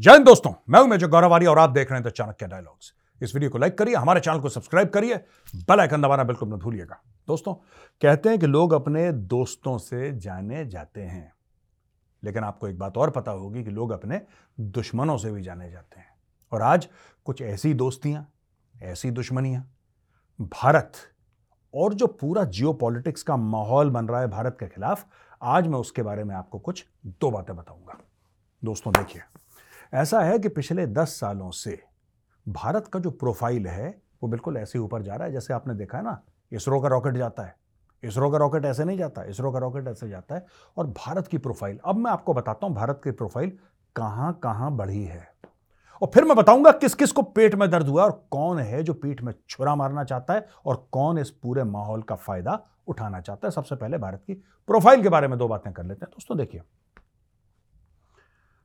जय हिंद दोस्तों, मैं हूँ मेजर गौरवारी और आप देख रहे हैं द चाणक्य डायलॉग्स इस वीडियो को लाइक करिए, हमारे चैनल को सब्सक्राइब करिए बेल आइकन दबाना बिल्कुल न भूलिएगा। दोस्तों, कहते हैं कि लोग अपने दोस्तों से जाने जाते हैं, लेकिन आपको एक बात और पता होगी कि लोग अपने दुश्मनों से भी जाने जाते हैं। और आज कुछ ऐसी दोस्तियाँ, ऐसी दुश्मनियाँ, भारत और जो पूरा जियो का माहौल बन रहा है भारत के खिलाफ, आज मैं उसके बारे में आपको कुछ दो बातें बताऊँगा। दोस्तों, देखिए। ऐसा है कि पिछले दस सालों से भारत का जो प्रोफ़ाइल है, वो बिल्कुल ऐसे ऊपर जा रहा है, जैसे आपने देखा है ना, इसरो का रॉकेट जाता है। इसरो का रॉकेट ऐसे नहीं जाता, इसरो का रॉकेट ऐसे जाता है और भारत की प्रोफ़ाइल, अब मैं आपको बताता हूँ भारत की प्रोफ़ाइल कहाँ कहाँ बढ़ी है। और फिर मैं बताऊँगा किस किस को पेट में दर्द हुआ और कौन है जो पीठ में छुरा मारना चाहता है और कौन इस पूरे माहौल का फ़ायदा उठाना चाहता है। सबसे पहले भारत की प्रोफ़ाइल के बारे में दो बातें कर लेते हैं। दोस्तों, देखिए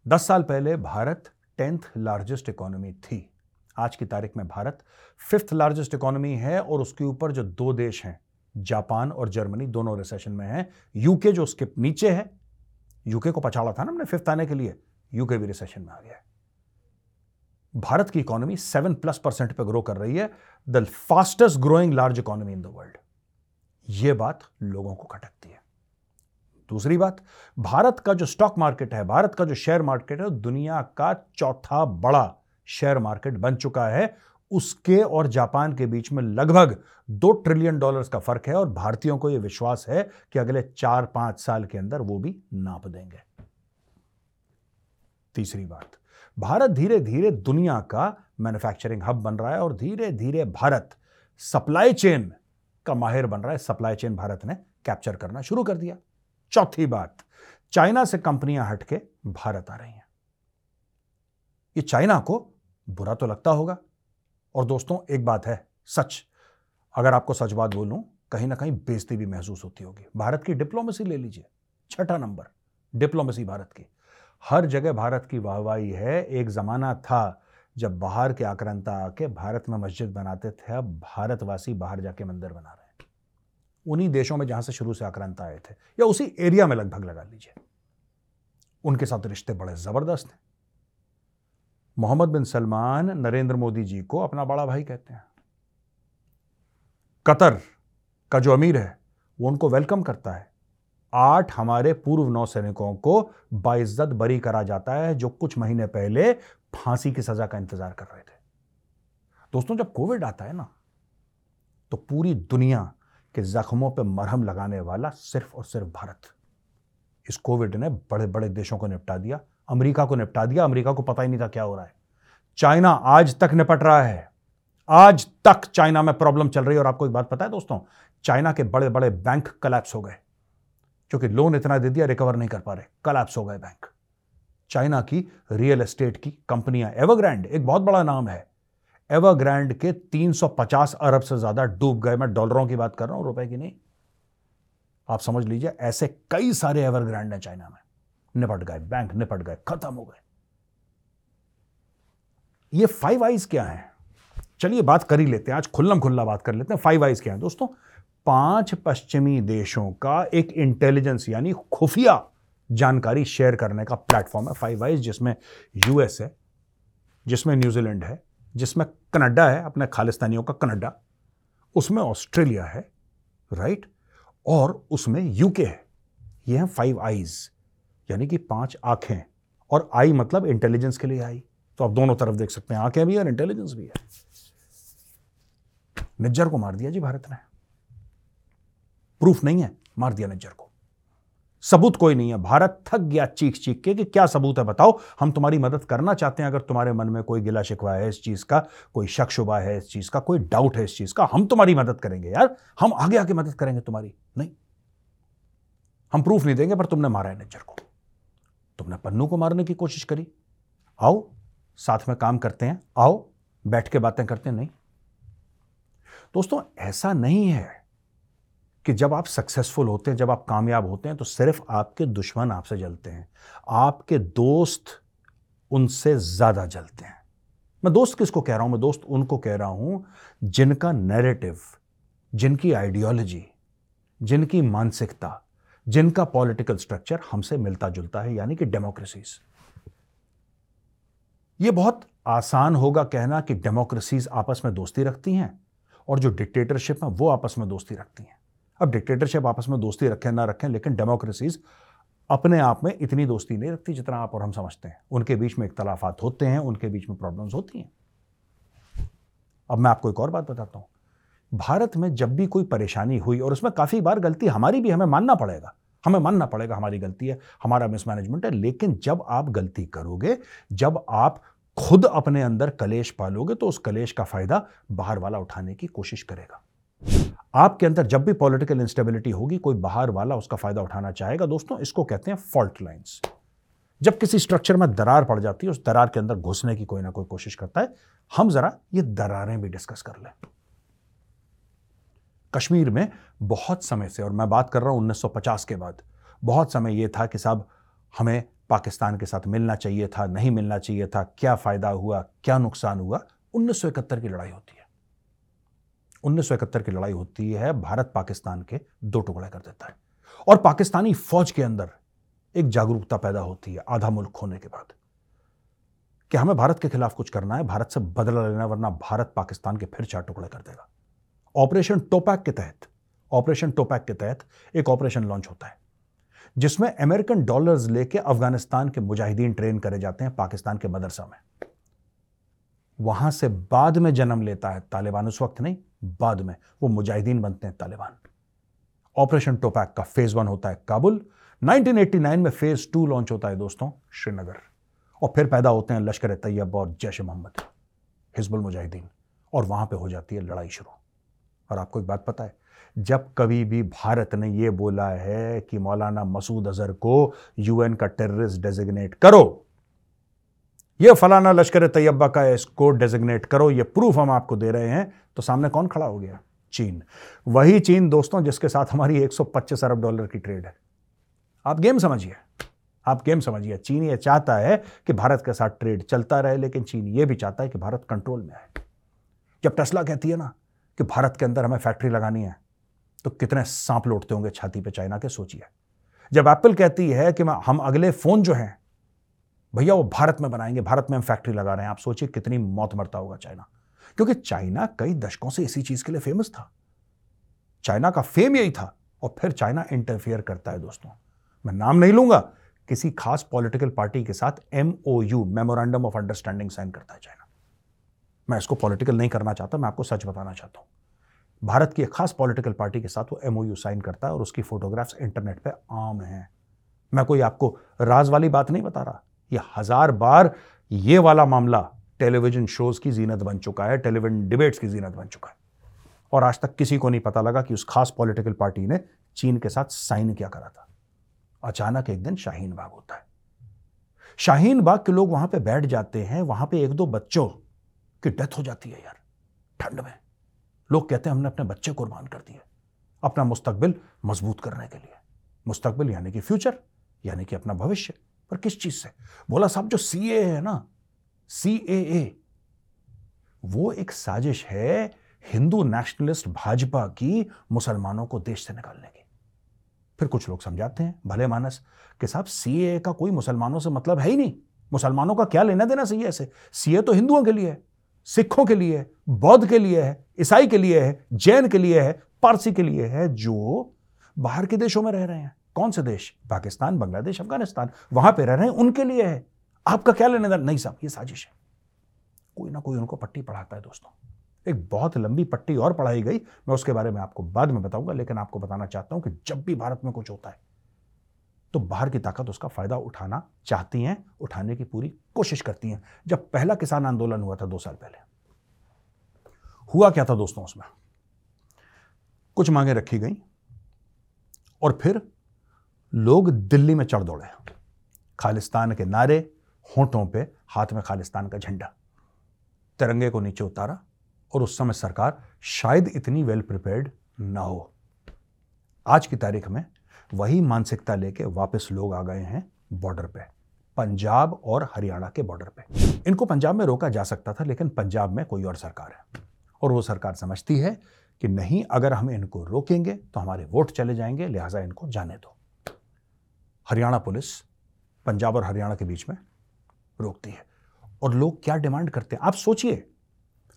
दस साल पहले भारत टेंथ लार्जेस्ट इकोनॉमी थी। आज की तारीख में भारत फिफ्थ लार्जेस्ट इकोनॉमी है और उसके ऊपर जो दो देश हैं, जापान और जर्मनी, दोनों रिसेशन में हैं। यूके जो उसके नीचे है यूके को पछाड़ा था ना हमने फिफ्थ आने के लिए यूके भी रिसेशन में आ गया। है भारत की इकोनॉमी सेवन प्लस परसेंट पर ग्रो कर रही है the fastest growing large economy in the world यह बात लोगों को खटकती है। दूसरी बात, भारत का जो स्टॉक मार्केट है, भारत का जो शेयर मार्केट है, दुनिया का चौथा बड़ा शेयर मार्केट बन चुका है। उसके और जापान के बीच में लगभग दो ट्रिलियन डॉलर्स का फ़र्क है और भारतीयों को यह विश्वास है कि अगले चार पाँच साल के अंदर वो भी नाप देंगे। तीसरी बात, भारत धीरे धीरे दुनिया का मैन्युफैक्चरिंग हब बन रहा है और धीरे धीरे भारत सप्लाई चेन का माहिर बन रहा है। सप्लाई चेन भारत ने कैप्चर करना शुरू कर दिया। चौथी बात, चाइना से कंपनियाँ हटके भारत आ रही हैं। ये चाइना को बुरा तो लगता होगा। और दोस्तों, एक बात है, सच। अगर आपको सच बात बोलूँ, कहीं ना कहीं बेजती भी महसूस होती होगी। भारत की डिप्लोमेसी ले लीजिए, छठा नंबर, डिप्लोमेसी भारत की। हर जगह भारत की वाहवाही है। एक जमाना था जब बाहर के आक्रांता आके भारत में मस्जिद बनाते थे, अब भारतवासी बाहर जाके मंदिर बना रहे उन्हीं देशों में जहाँ से शुरू से आक्रांत आए थे, या उसी एरिया में लगभग लगा लीजिए। उनके साथ रिश्ते बड़े ज़बरदस्त हैं। मोहम्मद बिन सलमान नरेंद्र मोदी जी को अपना बड़ा भाई कहते हैं। कतर का जो अमीर है, वो उनको वेलकम करता है। आठ हमारे पूर्व नौसैनिकों को बाइज्जत बरी करा जाता है, जो कुछ महीने पहले फांसी की सजा का इंतज़ार कर रहे थे। दोस्तों, जब कोविड आता है ना तो पूरी दुनिया के जख्मों पर मरहम लगाने वाला सिर्फ़ और सिर्फ़ भारत। इस कोविड ने बड़े बड़े देशों को निपटा दिया, अमेरिका को निपटा दिया। अमेरिका को पता ही नहीं था क्या हो रहा है। चाइना आज तक निपट रहा है। आज तक चाइना में प्रॉब्लम चल रही है। और आपको एक बात पता है दोस्तों, चाइना के बड़े बड़े बैंक कलैप्स हो गए क्योंकि लोन इतना दे दिया रिकवर नहीं कर पा रहे। कलैप्स हो गए बैंक। चाइना की रियल एस्टेट की कंपनियाँ एवरग्रैंड एक बहुत बड़ा नाम है। एवरग्रैंड के 350 अरब से ज़्यादा डूब गए। मैं डॉलरों की बात कर रहा हूँ, रुपए की नहीं। आप समझ लीजिए, ऐसे कई सारे एवरग्रैंड हैं चाइना में। निपट गए, बैंक निपट गए, खत्म हो गए। ये फाइव आइज़ क्या है? चलिए बात कर ही लेते हैं, आज खुल्लम खुल्ला बात कर लेते हैं। फाइव आइज़ क्या है? दोस्तों, पाँच पश्चिमी देशों का एक इंटेलिजेंस यानी खुफिया जानकारी शेयर करने का प्लेटफॉर्म है। फाइव आइज़ जिसमें यूएस है, जिसमें न्यूजीलैंड है जिसमें कनाडा है, अपने खालिस्तानियों का कनाडा। उसमें ऑस्ट्रेलिया है राइट और उसमें यूके है। ये हैं फाइव आईज यानी कि पाँच आँखें। और आई मतलब इंटेलिजेंस के लिए आई। तो आप दोनों तरफ़ देख सकते हैं, आँखें भी और इंटेलिजेंस भी है। निज्जर को मार दिया जी भारत ने। प्रूफ नहीं है, मार दिया निज्जर को। सबूत कोई नहीं है। भारत थक गया चीख चीख के कि क्या सबूत है बताओ। हम तुम्हारी मदद करना चाहते हैं अगर तुम्हारे मन में कोई गिला शिकवा है इस चीज़ का, कोई शक शुबा है इस चीज़ का, कोई डाउट है इस चीज़ का, हम तुम्हारी मदद करेंगे यार। हम आगे आगे मदद करेंगे तुम्हारी। नहीं। हम प्रूफ नहीं देंगे पर तुमने मारा है निज्जर को। तुमने पन्नू को मारने की कोशिश करी। आओ, साथ में काम करते हैं। आओ, बैठ के बातें करते हैं। नहीं। दोस्तों, ऐसा नहीं है। कि जब आप सक्सेसफुल होते हैं, जब आप कामयाब होते हैं तो सिर्फ़ आपके दुश्मन आपसे जलते हैं। आपके दोस्त उनसे ज़्यादा जलते हैं। मैं दोस्त किसको कह रहा हूँ? मैं दोस्त उनको कह रहा हूँ जिनका नैरेटिव जिनकी आइडियोलॉजी जिनकी मानसिकता, जिनका पॉलिटिकल स्ट्रक्चर हमसे मिलता जुलता है, यानी कि डेमोक्रेसीज यह बहुत आसान होगा कहना कि डेमोक्रेसीज आपस में दोस्ती रखती हैं और जो डिक्टेटरशिप है, वो आपस में दोस्ती रखती हैं। अब डिक्टेटरशिप आपस में दोस्ती रखें, ना रखें, लेकिन डेमोक्रेसीज अपने आप में इतनी दोस्ती नहीं रखती जितना आप और हम समझते हैं। उनके बीच में इख्तलाफात होते हैं, उनके बीच में प्रॉब्लम्स होती हैं। अब मैं आपको एक और बात बताता हूँ। भारत में जब भी कोई परेशानी हुई, और उसमें काफ़ी बार गलती हमारी भी, हमें मानना पड़ेगा। हमें मानना पड़ेगा हमारी गलती है, हमारा मिसमैनेजमेंट है, लेकिन जब आप गलती करोगे, जब आप खुद अपने अंदर कलेश पालोगे तो उस कलेश का फ़ायदा बाहर वाला उठाने की कोशिश करेगा। आपके अंदर जब भी पॉलिटिकल इंस्टेबिलिटी होगी, कोई बाहर वाला उसका फ़ायदा उठाना चाहेगा। दोस्तों, इसको कहते हैं फॉल्ट लाइंस जब किसी स्ट्रक्चर में दरार पड़ जाती है, उस दरार के अंदर घुसने की कोई ना कोई कोशिश करता है। हम जरा ये दरारें भी डिस्कस कर लें। कश्मीर में बहुत समय से, और मैं बात कर रहा हूँ 1950 के बाद, बहुत समय यह था कि साहब, हमें पाकिस्तान के साथ मिलना चाहिए था, नहीं मिलना चाहिए था, क्या फ़ायदा हुआ, क्या नुकसान हुआ? उन्नीस सौ इकहत्तर की लड़ाई होती। उन्नीस की लड़ाई होती है, भारत पाकिस्तान के दो टुकड़े कर देता है। और पाकिस्तानी फौज के अंदर एक जागरूकता पैदा होती है, आधा मुल्क होने के बाद। कि हमें भारत के खिलाफ कुछ करना है, भारत से बदला लेना, वरना भारत पाकिस्तान के फिर चार टुकड़े कर देगा। ऑपरेशन टोपैक के तहत, ऑपरेशन टोपैक के तहत एक ऑपरेशन लॉन्च होता है, जिसमें अमेरिकन डॉलर्स लेके अफ़गानिस्तान के मुजाहिदीन ट्रेन करे जाते हैं पाकिस्तान के मदरसा में। वहाँ से बाद में जन्म लेता है तालिबान, उस वक्त नहीं, बाद में। वो मुजाहिदीन बनते हैं तालिबान। ऑपरेशन टोपैक का फ़ेज़ वन होता है काबुल। 1989 में फ़ेज़ टू लॉन्च होता है दोस्तों, श्रीनगर। और फिर पैदा होते हैं लश्कर तैयब और जैश मोहम्मद, हिजबुल मुजाहिदीन। और वहाँ पे हो जाती है लड़ाई शुरू। और आपको एक बात पता है, जब कभी भी भारत ने यह बोला है कि मौलाना मसूद अजहर को यूएन का टेररिस्ट डेजिग्नेट करो यह फलाना लश्कर तैयबा का इसको डेजिग्नेट करो, ये प्रूफ हम आपको दे रहे हैं। तो सामने कौन खड़ा हो गया? चीन। वही चीन दोस्तों, जिसके साथ हमारी 125 अरब डॉलर की ट्रेड है। आप गेम समझिए। आप गेम समझिए। चीन ये चाहता है कि भारत के साथ ट्रेड चलता रहे, लेकिन चीन ये भी चाहता है कि भारत कंट्रोल में आए। जब टेस्ला कहती है ना कि भारत के अंदर हमें फैक्ट्री लगानी है तो कितने सांप लौटते होंगे छाती पे, चाइना के? सोचिए। जब एप्पल कहती है कि हम अगले फ़ोन जो हैं भैया वो भारत में बनाएँगे, भारत में हम फैक्ट्री लगा रहे हैं। आप सोचिए कितनी मौत मरता होगा चाइना। क्योंकि चाइना कई दशकों से इसी चीज़ के लिए फ़ेमस था। चाइना का फेम यही था और फिर चाइना इंटरफियर करता है दोस्तों। मैं नाम नहीं लूँगा, किसी खास पॉलिटिकल पार्टी के साथ MOU memorandum of understanding sign करता है चाइना। मैं इसको पॉलिटिकल नहीं करना चाहता, मैं आपको सच बताना चाहता हूँ। भारत की एक खास पॉलिटिकल पार्टी के साथ वो एमओयू साइन करता है और उसकी फोटोग्राफ्स इंटरनेट पे आम हैं। मैं कोई आपको राज वाली बात नहीं बता रहा। ये हज़ार बार ये वाला मामला टेलीविज़न शोज़ की जीनत बन चुका है, टेलीविज़न डिबेट्स की जीनत बन चुका है। और आज तक किसी को नहीं पता लगा कि उस खास पॉलिटिकल पार्टी ने चीन के साथ साइन क्या करा था। अचानक एक दिन शाहीन बाग होता है। शाहीन बाग के लोग वहाँ पे बैठ जाते हैं, वहाँ पे एक दो बच्चों की डेथ हो जाती है यार, ठंड में। लोग कहते हैं, हमने अपने बच्चे कुर्बान कर दिए, अपना मुस्तकबिल मज़बूत करने के लिए। मुस्तकबिल यानी कि फ्यूचर, यानी कि अपना भविष्य। पर किस चीज़ से? बोला साहब, जो सी ए है ना सी ए वो एक साजिश है हिंदू नेशनलिस्ट भाजपा की मुसलमानों को देश से निकालने की। फिर कुछ लोग समझाते हैं, भले मानस, कि साहब सीए का कोई मुसलमानों से मतलब है ही नहीं। मुसलमानों का क्या लेना देना सीए से सीए तो हिंदुओं के लिए है, सिखों के लिए है, बौद्ध के लिए है, ईसाई के लिए है, जैन के लिए है, पारसी के लिए है, जो बाहर के देशों में रह रहे हैं। कौन से देश? पाकिस्तान, बांग्लादेश, अफ़गानिस्तान। वहाँ पे रह रहे हैं, उनके लिए है। आपका क्या लेने नहीं साहब, ये साजिश है। कोई ना कोई उनको पट्टी पढ़ाता है दोस्तों। एक बहुत लंबी पट्टी और पढ़ाई गई। मैं उसके बारे में आपको बाद में बताऊँगा, लेकिन आपको बताना चाहता हूँ कि जब भी भारत में कुछ होता है तो बाहर की ताकत उसका फ़ायदा उठाना चाहती हैं, उठाने की पूरी कोशिश करती हैं। जब पहला किसान आंदोलन हुआ था दो साल पहले, हुआ क्या था दोस्तों उसमें? कुछ मांगे रखी गई, और फिर लोग दिल्ली में चढ़ दौड़े खालिस्तान के नारे होंठों पे, हाथ में खालिस्तान का झंडा। तिरंगे को नीचे उतारा और उस समय सरकार शायद इतनी वेल प्रिपेयर्ड ना हो। आज की तारीख में वही मानसिकता लेके वापस लोग आ गए हैं बॉर्डर पे, पंजाब और हरियाणा के बॉर्डर पे। इनको पंजाब में रोका जा सकता था, लेकिन पंजाब में कोई और सरकार है। और वो सरकार समझती है कि नहीं, अगर हम इनको रोकेंगे तो हमारे वोट चले जाएँगे, लिहाजा इनको जाने दो। हरियाणा पुलिस पंजाब और हरियाणा के बीच में रोकती है। और लोग क्या डिमांड करते हैं? आप सोचिए।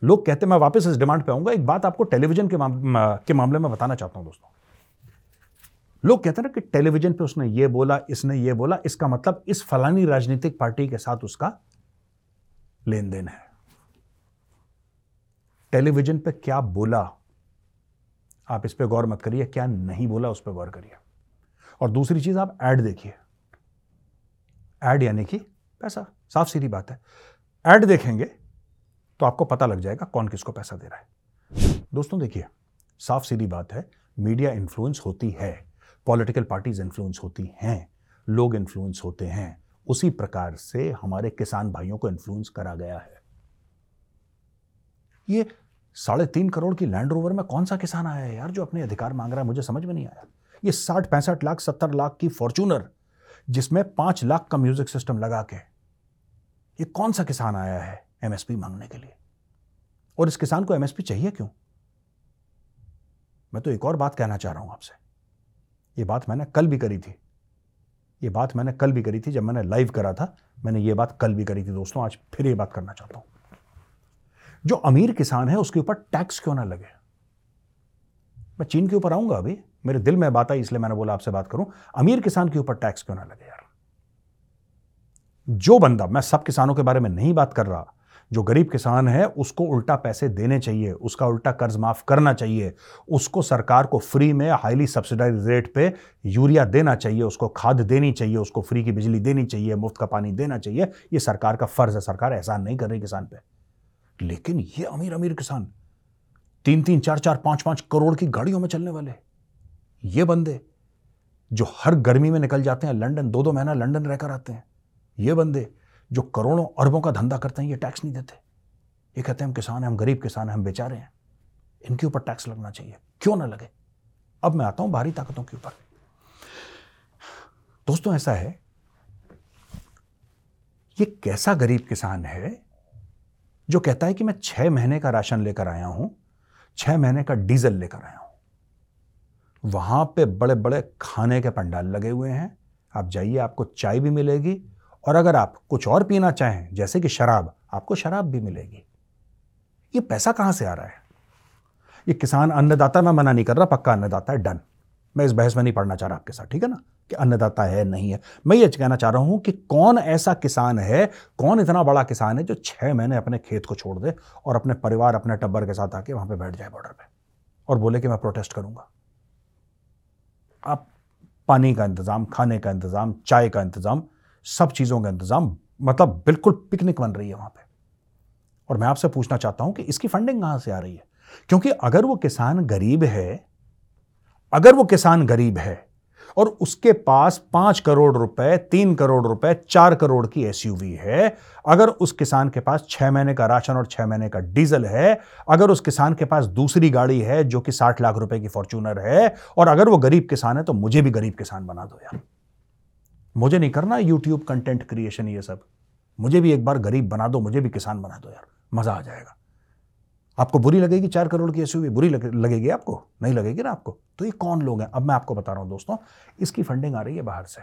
लोग कहते हैं मैं वापस इस डिमांड पे आऊँगा। एक बात आपको टेलीविज़न के, माम, के मामले में बताना चाहता हूँ दोस्तों। लोग कहते हैं ना कि टेलीविज़न पे उसने ये बोला इसने ये बोला इसका मतलब इस फलानी राजनीतिक पार्टी के साथ उसका लेन देन है। टेलीविज़न पे क्या बोला? आप इस पर गौर मत करिए। क्या नहीं बोला उस पर गौर करिए। और दूसरी चीज़ आप ऐड देखिए। ऐड यानी कि पैसा साफ़ सीधी बात है। ऐड देखेंगे तो आपको पता लग जाएगा कौन किसको पैसा दे रहा है। दोस्तों देखिए साफ़ सीधी बात है, मीडिया इन्फ्लुएंस होती है, पॉलिटिकल पार्टीज़ इन्फ्लुएंस होती हैं, लोग इन्फ्लुएंस होते हैं, उसी प्रकार से हमारे किसान भाइयों को इन्फ्लुएंस करा गया है। ये साढ़े तीन करोड़ की लैंड रोवर में कौन सा किसान आया है यार जो अपने अधिकार मांग रहा है? मुझे समझ में नहीं आया। ये साठ पैंसठ लाख, सत्तर लाख की फॉर्चूनर, जिसमें पाँच लाख का म्यूज़िक सिस्टम लगा के, ये कौन सा किसान आया है एमएसपी मांगने के लिए? और इस किसान को एमएसपी चाहिए क्यों? मैं तो एक और बात कहना चाह रहा हूँ आपसे। ये बात मैंने कल भी करी थी। ये बात मैंने कल भी करी थी, जब मैंने लाइव करा था, मैंने ये बात कल भी करी थी दोस्तों, आज फिर ये बात करना चाहता हूँ। जो अमीर किसान है, उसके ऊपर टैक्स क्यों ना लगे? मैं चीन के ऊपर आऊँगा अभी। मेरे दिल में बात आई, इसलिए मैंने बोला आपसे बात करूँ। अमीर किसान के ऊपर टैक्स क्यों ना लगे यार? जो बंदा, मैं सब किसानों के बारे में नहीं बात कर रहा, जो गरीब किसान है, उसको उल्टा पैसे देने चाहिए, उसका उल्टा कर्ज माफ़ करना चाहिए, उसको सरकार को फ्री में हाईली सब्सिडाइज रेट पे यूरिया देना चाहिए, उसको खाद देनी चाहिए, उसको फ्री की बिजली देनी चाहिए, मुफ़्त का पानी देना चाहिए, ये सरकार का फ़र्ज़ है। सरकार एहसान नहीं कर रही किसान पे। लेकिन ये अमीर अमीर किसान तीन तीन चार चार पाँच पाँच करोड़ की गाड़ियों में चलने वाले। ये बंदे जो हर गर्मी में निकल जाते हैं, लंदन, दो दो महीना लंदन रहकर आते हैं, ये बंदे जो करोड़ों अरबों का धंधा करते हैं, ये टैक्स नहीं देते। ये कहते हैं, हम किसान हैं, हम गरीब किसान हैं, हम बेचारे हैं। इनके ऊपर टैक्स लगना चाहिए। क्यों ना लगे? अब मैं आता हूँ बाहरी ताकतों के ऊपर। दोस्तों, ऐसा है, ये कैसा गरीब किसान है जो कहता है कि मैं छह महीने का राशन लेकर आया हूँ छह महीने का डीजल लेकर आया हूँ। वहाँ पे बड़े बड़े खाने के पंडाल लगे हुए हैं। आप जाइए, आपको चाय भी मिलेगी और अगर आप कुछ और पीना चाहें, जैसे कि शराब, आपको शराब भी मिलेगी। ये पैसा कहाँ से आ रहा है? ये किसान अन्नदाता मैं मना नहीं कर रहा, पक्का अन्नदाता है, डन। मैं इस बहस में नहीं पढ़ना चाह रहा आपके साथ, ठीक है ना? कि अन्नदाता है, नहीं है। मैं ये कहना चाह रहा हूँ कि कौन ऐसा किसान है, कौन इतना बड़ा किसान है जो छह महीने अपने खेत को छोड़ दे और अपने परिवार अपने टब्बर के साथ आके वहाँ पे बैठ जाए बॉर्डर पे और बोले कि मैं प्रोटेस्ट करूँगा। आप पानी का इंतज़ाम, खाने का इंतज़ाम, चाय का इंतज़ाम, सब चीज़ों का इंतज़ाम मतलब बिल्कुल पिकनिक बन रही है वहाँ पे। और मैं आपसे पूछना चाहता हूँ कि इसकी फंडिंग कहाँ से आ रही है? क्योंकि अगर वो किसान गरीब है, अगर वो किसान गरीब है और उसके पास पाँच करोड़ रुपए, तीन करोड़ रुपए, चार करोड़ की एसयूवी है। अगर उस किसान के पास छह महीने का राशन और छह महीने का डीजल है, अगर उस किसान के पास दूसरी गाड़ी है जो कि साठ लाख रुपए की फॉर्चूनर है, और अगर वो गरीब किसान है तो मुझे भी गरीब किसान बना दो यार। मुझे नहीं करना यूट्यूब कंटेंट क्रिएशन ये सब। मुझे भी एक बार गरीब बना दो, मुझे भी किसान बना दो यार। मज़ा आ जाएगा। आपको बुरी लगेगी, चार करोड़ की एसयूवी बुरी लगेगी आपको, नहीं लगेगी ना आपको? तो ये कौन लोग हैं? अब मैं आपको बता रहा हूँ दोस्तों, इसकी फंडिंग आ रही है बाहर से।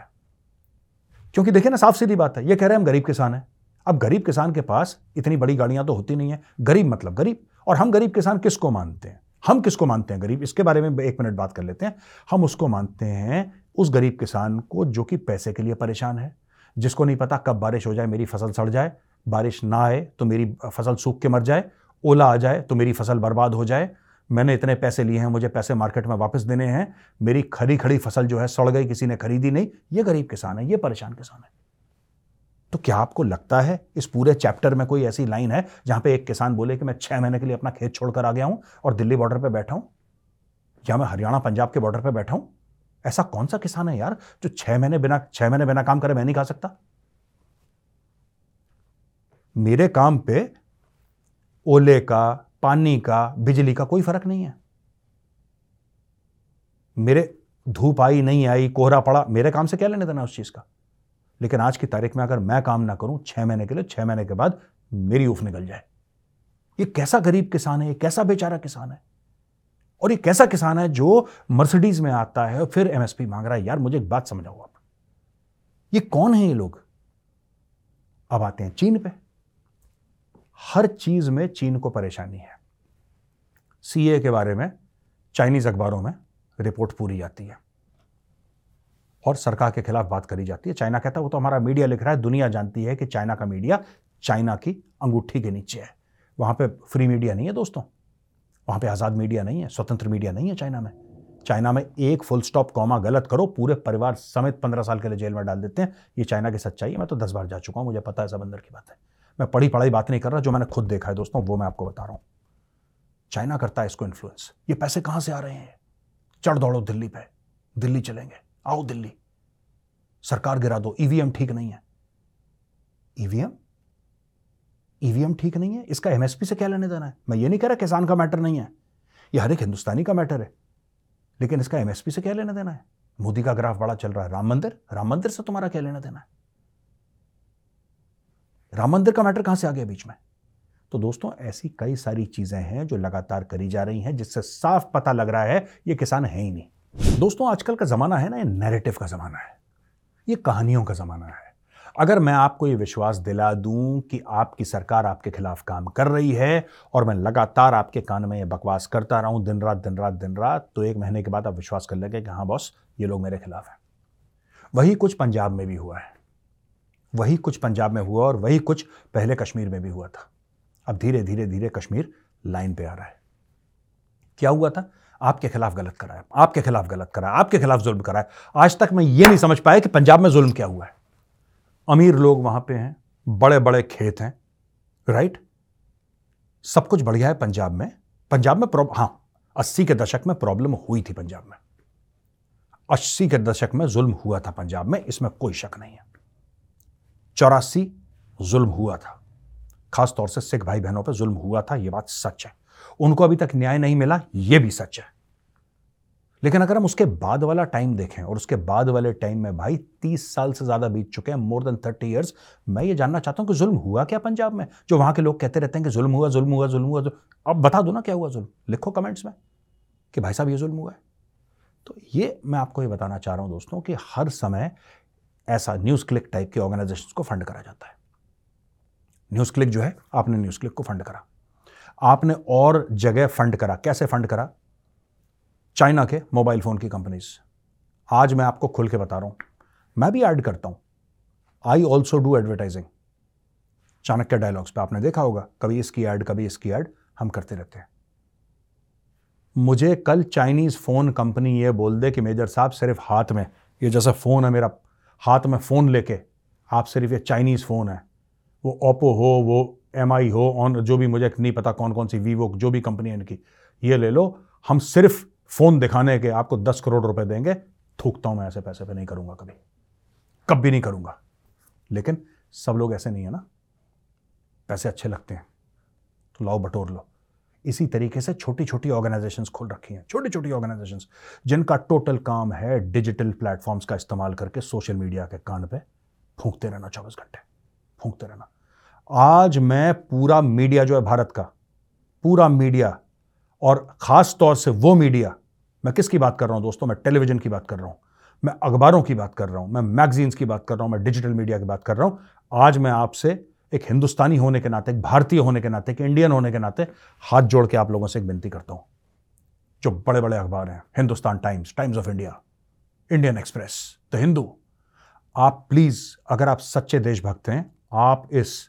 क्योंकि देखिए ना साफ़ सीधी बात है, ये कह रहे हैं हम गरीब किसान हैं। अब गरीब किसान के पास इतनी बड़ी गाड़ियाँ तो होती नहीं है। गरीब मतलब गरीब। और हम गरीब किसान किसको मानते हैं? हम किसको मानते हैं गरीब? इसके बारे में एक मिनट बात कर लेते हैं। हम उसको मानते हैं, उस गरीब किसान को जो कि पैसे के लिए परेशान है। जिसको नहीं पता कब बारिश हो जाए, मेरी फ़सल सड़ जाए, बारिश ना आए तो मेरी फ़सल सूख के मर जाए। ओला आ जाए तो मेरी फ़सल बर्बाद हो जाए। मैंने इतने पैसे लिए हैं, मुझे पैसे मार्केट में वापस देने हैं। मेरी खड़ी खड़ी फ़सल जो है सड़ गई, किसी ने खरीदी नहीं। ये गरीब किसान है, ये परेशान किसान है। तो क्या आपको लगता है इस पूरे चैप्टर में कोई ऐसी लाइन है जहाँ पे एक किसान बोले कि मैं छह महीने के लिए अपना खेत छोड़कर आ गया हूँ और दिल्ली बॉर्डर पर बैठा हूँ? या मैं हरियाणा, पंजाब के बॉर्डर पर बैठा हूँ? ऐसा कौन सा किसान है यार जो छह महीने बिना, छह महीने बिना काम करे मैं नहीं खा सकता? मेरे काम पे ओले का, पानी का, बिजली का कोई फ़र्क नहीं है। मेरे, धूप आई, नहीं आई, कोहरा पड़ा, मेरे काम से क्या लेने देना उस चीज़ का? लेकिन आज की तारीख में अगर मैं काम ना करूँ, छह महीने के लिए, छह महीने के बाद मेरी उफ निकल जाए। ये कैसा गरीब किसान है, ये कैसा बेचारा किसान है? और ये कैसा किसान है जो मर्सिडीज में आता है और फिर एमएसपी मांग रहा है, यार, मुझे एक बात समझाओ आप। ये कौन है ये लोग? अब आते हैं चीन पे। हर चीज़ में चीन को परेशानी है। सीए के बारे में चाइनीज़ अखबारों में रिपोर्ट पूरी जाती है। और सरकार के खिलाफ बात करी जाती है। चाइना कहता है, वो तो हमारा मीडिया लिख रहा है, दुनिया जानती है कि चाइना का मीडिया चाइना की अंगूठी के नीचे है। वहाँ पे फ्री मीडिया नहीं है दोस्तों। वहाँ पे आज़ाद मीडिया नहीं है, स्वतंत्र मीडिया नहीं है चाइना में। चाइना में एक फुल स्टॉप कॉमा गलत करो, पूरे परिवार समेत पंद्रह साल के लिए जेल में डाल देते हैं। ये चाइना की सच्चाई है, मैं तो दस बार जा चुका हूँ, मुझे पता है सब की बात है। मैं पढ़ी पढ़ाई बात नहीं कर रहा, जो मैंने खुद देखा है दोस्तों, वो मैं आपको बता रहा हूँ। चाइना करता है इसको इन्फ्लुएंस ये पैसे कहाँ से आ रहे हैं? चढ़ दौड़ो दिल्ली पे। दिल्ली चलेंगे। आओ दिल्ली। सरकार गिरा दो। ईवीएम ठीक नहीं है। ईवीएम ईवीएम ठीक नहीं है? इसका एमएसपी से क्या लेने देना है? मैं ये नहीं कह रहा किसान का मैटर नहीं है। ये हर एक हिंदुस्तानी का मैटर है। लेकिन इसका एमएसपी से क्या लेना देना है? मोदी का ग्राफ बड़ा चल रहा है। राम मंदिर? राम मंदिर से तुम्हारा क्या लेना देना है? राम मंदिर का मैटर कहाँ से आ गया बीच में? तो दोस्तों, ऐसी कई सारी चीज़ें हैं जो लगातार करी जा रही हैं, जिससे साफ़ पता लग रहा है ये किसान है ही नहीं। दोस्तों, आजकल का जमाना है ना, ये नैरेटिव का जमाना है। ये कहानियों का जमाना है। अगर मैं आपको ये विश्वास दिला दूँ कि आपकी सरकार आपके खिलाफ काम कर रही है और मैं लगातार आपके कान में ये बकवास करता रहा दिन रात दिन रात दिन रात तो एक महीने के बाद आप विश्वास कर लेंगे कि हाँ बॉस, ये लोग मेरे खिलाफ हैं। वही कुछ पंजाब में भी हुआ है। वही कुछ पंजाब में हुआ और वही कुछ पहले कश्मीर में भी हुआ था। अब धीरे धीरे धीरे कश्मीर लाइन पे आ रहा है। क्या हुआ था? आपके खिलाफ गलत कराया, आपके खिलाफ गलत कराया, आपके खिलाफ जुल्म कराया। आज तक मैं ये नहीं समझ पाया कि पंजाब में जुल्म क्या हुआ है। अमीर लोग वहाँ पे हैं बड़े बड़े खेत हैं राइट सब कुछ बढ़िया है पंजाब में। पंजाब में प्रॉब्लम हाँ अस्सी के दशक में प्रॉब्लम हुई थी पंजाब में। अस्सी के दशक में जुल्म हुआ था पंजाब में, इसमें कोई शक नहीं है। चौरासी, जुल्म हुआ था। खासतौर से सिख भाई बहनों पर जुल्म हुआ था यह बात सच है। उनको अभी तक न्याय नहीं मिला यह भी सच है। लेकिन अगर हम उसके बाद वाला टाइम देखें, और उसके बाद वाले टाइम में भाई तीस साल से ज़्यादा बीत चुके हैं मोर देन थर्टी ईयर्स मैं ये जानना चाहता हूँ कि जुल्म हुआ क्या पंजाब में? जो वहाँ के लोग कहते रहते हैं कि जुल्म हुआ जुल्म हुआ जुल्म हुआ अब बता दो ना क्या हुआ जुल्म? लिखो कमेंट्स में कि भाई साहब ये जुल्म हुआ है। तो ये मैं आपको ये बताना चाह रहा हूँ दोस्तों कि हर समय ऐसा न्यूज़ क्लिक टाइप के ऑर्गेनाइजेशन को फंड करा जाता है। न्यूज़ क्लिक जो है, आपने न्यूज़ क्लिक को फंड करा। आपने और जगह फंड करा। कैसे फंड करा? चाइना के मोबाइल फ़ोन की कंपनीज़। आज मैं आपको खुल के बता रहा हूँ। मैं भी ऐड करता हूँ। I also do advertising Chanakya dialogues पे आपने देखा होगा, कभी इसकी ऐड, कभी इसकी ऐड, हम करते रहते हैं। मुझे कल चाइनीज़ फ़ोन कंपनी ये बोल दे कि मेजर साहब सिर्फ़ हाथ में, ये जैसा फ़ोन है मेरा हाथ में फ़ोन लेके, आप सिर्फ़ ये चाइनीज़ फ़ोन है। वो ओप्पो हो, वो एम आई हो ऑन जो भी मुझे नहीं पता कौन कौन सी वीवो जो भी कंपनी है इनकी, ये ले लो। हम सिर्फ़ फ़ोन दिखाने के आपको दस करोड़ रुपए देंगे। थूकता हूँ मैं ऐसे पैसे पे नहीं करूँगा कभी। कभी नहीं करूँगा। लेकिन सब लोग ऐसे नहीं है ना। पैसे अच्छे लगते हैं। तो लाओ बटोर लो। इसी तरीके से छोटी छोटी ऑर्गेनाइजेशंस खोल रखी हैं छोटी छोटी ऑर्गेनाइजेशंस जिनका टोटल काम है डिजिटल प्लेटफॉर्म्स का इस्तेमाल करके सोशल मीडिया के कान पे फूंकते रहना चौबीस घंटे, फूंकते रहना। आज मैं पूरा मीडिया जो है भारत का, पूरा मीडिया और ख़ास तौर से वो मीडिया मैं किसकी बात कर रहा हूँ दोस्तों? मैं टेलीविज़न की बात कर रहा हूँ, मैं अखबारों की बात कर रहा हूँ, मैं मैगजीन्स की बात कर रहा हूँ, मैं डिजिटल मीडिया की बात कर रहा हूँ। आज मैं आपसे एक हिंदुस्तानी होने के नाते, एक भारतीय होने के नाते, एक इंडियन होने के नाते हाथ जोड़ के आप लोगों से एक विनती करता हूँ। जो बड़े बड़े अखबार हैं, Hindustan Times Times of India, Indian Express, the Hindu, आप प्लीज़, अगर आप सच्चे देशभक्त हैं, आप इस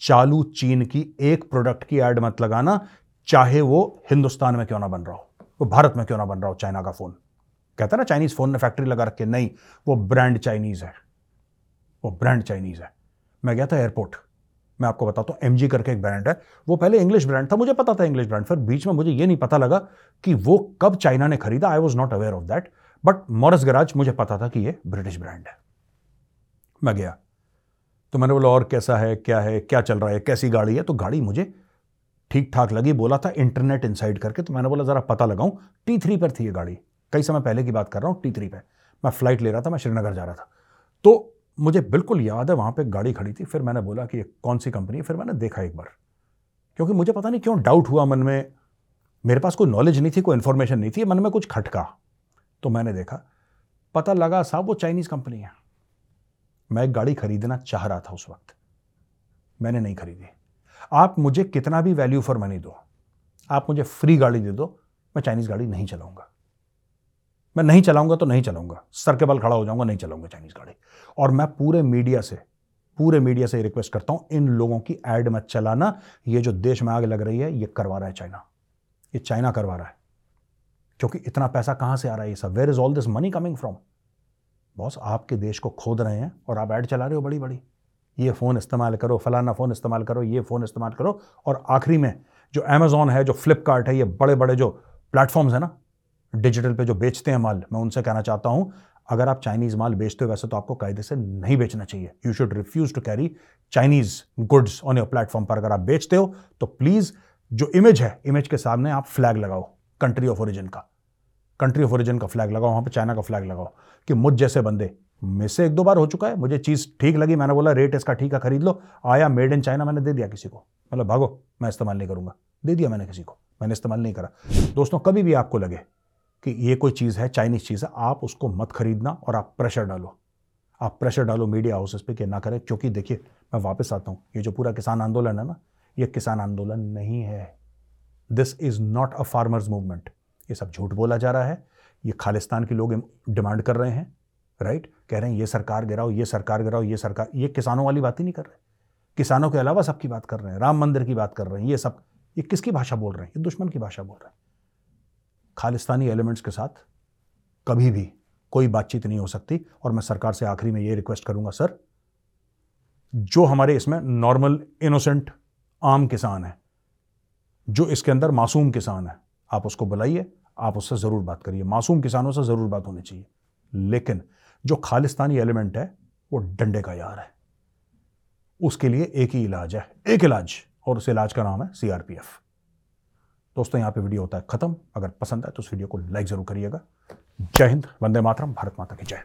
चालू चीन की एक प्रोडक्ट की एड मत लगाना, चाहे वो हिंदुस्तान में क्यों ना बन रहा हो, वो भारत में क्यों ना बन रहा हो, चाइना का फ़ोन। कहता ना, चाइनीज़ फ़ोन ने फैक्ट्री लगा रखे नहीं, वो ब्रांड चाइनीज़ है, वो ब्रांड चाइनीज़ है। मैं गया था एयरपोर्ट। मैं आपको बताता हूँ एम करके एक ब्रांड है। वो पहले इंग्लिश ब्रांड था, मुझे पता था इंग्लिश ब्रांड फिर बीच में मुझे ये नहीं पता लगा कि वो कब चाइना ने खरीदा। I was not aware of that but Morris Garages मुझे पता था कि ये ब्रिटिश ब्रांड है। मैं गया। तो मैंने बोला, और कैसा है? क्या है? क्या चल रहा है? कैसी गाड़ी है? तो गाड़ी मुझे ठीक ठाक लगी, बोला था इंटरनेट इनसाइड करके। तो मैंने बोला, ज़रा पता लगाऊँ टी थ्री पर थी ये गाड़ी। कई समय पहले की बात कर रहा हूँ टी थ्री पर मैं फ़्लाइट ले रहा था, मैं श्रीनगर जा रहा था। तो मुझे बिल्कुल याद है, वहाँ पे गाड़ी खड़ी थी, फिर मैंने बोला कि ये कौन सी कंपनी है? फिर मैंने देखा एक बार। क्योंकि मुझे पता नहीं क्यों डाउट हुआ मन में। मेरे पास कोई नॉलेज नहीं थी, कोई इन्फॉर्मेशन नहीं थी, मन में कुछ खटका। तो मैंने देखा, पता लगा साहब वो चाइनीज़ कंपनी है। मैं एक गाड़ी खरीदना चाह रहा था उस वक्त। मैंने नहीं खरीदी। आप मुझे कितना भी वैल्यू फॉर मनी दो। आप मुझे फ्री गाड़ी दे दो, मैं चाइनीज़ गाड़ी नहीं चलाऊँगा। मैं नहीं चलाऊँगा तो नहीं चलाऊँगा सर के बल खड़ा हो जाऊँगा, नहीं चलाऊँगा चाइनीज़ गाड़ी। और मैं पूरे मीडिया से, पूरे मीडिया से रिक्वेस्ट करता हूँ, इन लोगों की एड मत चलाना। ये जो देश में आग लग रही है, ये करवा रहा है चाइना ये चाइना करवा रहा है। क्योंकि इतना पैसा कहाँ से आ रहा है ये सब? Where is all this money coming from boss, आपके देश को खोद रहे हैं और आप ऐड चला रहे हो बड़ी बड़ी ये फ़ोन इस्तेमाल करो, फलाना फ़ोन इस्तेमाल करो, ये फ़ोन इस्तेमाल करो। और आखिरी में जो अमेजोन है, जो फ्लिपकार्ट है, ये बड़े बड़े जो प्लेटफॉर्म्स है ना डिजिटल पे जो बेचते हैं माल, मैं उनसे कहना चाहता हूँ, अगर आप चाइनीज़ माल बेचते हो, वैसे तो आपको कायदे से नहीं बेचना चाहिए। You should refuse to carry Chinese goods on your platform पर अगर आप बेचते हो तो प्लीज़ जो इमेज है इमेज के सामने आप फ्लैग लगाओ कंट्री ऑफ़ ओरिजिन का। कंट्री ऑफ़ ओरिजिन का फ्लैग लगाओ, वहाँ पर चाइना का फ्लैग लगाओ, कि मुझ जैसे बंदे में से एक दो बार हो चुका है, मुझे चीज़ ठीक लगी, मैंने बोला, रेट इसका ठीक है, खरीद लो, आया मेड इन चाइना मैंने दे दिया किसी को। मतलब भागो, मैं इस्तेमाल नहीं करूँगा। दे दिया मैंने किसी को, मैंने इस्तेमाल नहीं करा। दोस्तों, कभी भी आपको लगे कि ये कोई चीज़ है, चाइनीज़ चीज़ है, आप उसको मत खरीदना और आप प्रेशर डालो। आप प्रेशर डालो मीडिया हाउसेस पे कि ना करें, क्योंकि देखिए, मैं वापस आता हूँ। ये जो पूरा किसान आंदोलन है ना, ये किसान आंदोलन नहीं है। This is not a farmers movement ये सब झूठ बोला जा रहा है। ये खालिस्तान के लोग डिमांड कर रहे हैं राइट कह रहे हैं, ये सरकार गिराओ, ये सरकार गिराओ, ये सरकार ये किसानों वाली बात ही नहीं कर रहे। किसानों के अलावा सबकी बात कर रहे हैं, राम मंदिर की बात कर रहे हैं, ये सब। ये किसकी भाषा बोल रहे हैं? ये दुश्मन की भाषा बोल रहे हैं। खालिस्तानी एलिमेंट्स के साथ कभी भी कोई बातचीत नहीं हो सकती। और मैं सरकार से आखिरी में ये रिक्वेस्ट करूँगा, सर, जो हमारे इसमें नॉर्मल, इनोसेंट, आम किसान है, जो इसके अंदर मासूम किसान है, आप उसको बुलाइए, आप उससे ज़रूर बात करिए। मासूम किसानों से ज़रूर बात होनी चाहिए। लेकिन जो खालिस्तानी एलिमेंट है, वो डंडे का यार है। उसके लिए एक ही इलाज है, एक इलाज, और उस इलाज का नाम है सीआरपीएफ दोस्तों, यहाँ पे वीडियो होता है खत्म। अगर पसंद आए तो उस वीडियो को लाइक ज़रूर करिएगा। जय हिंद, वंदे मातरम, भारत माता की जय।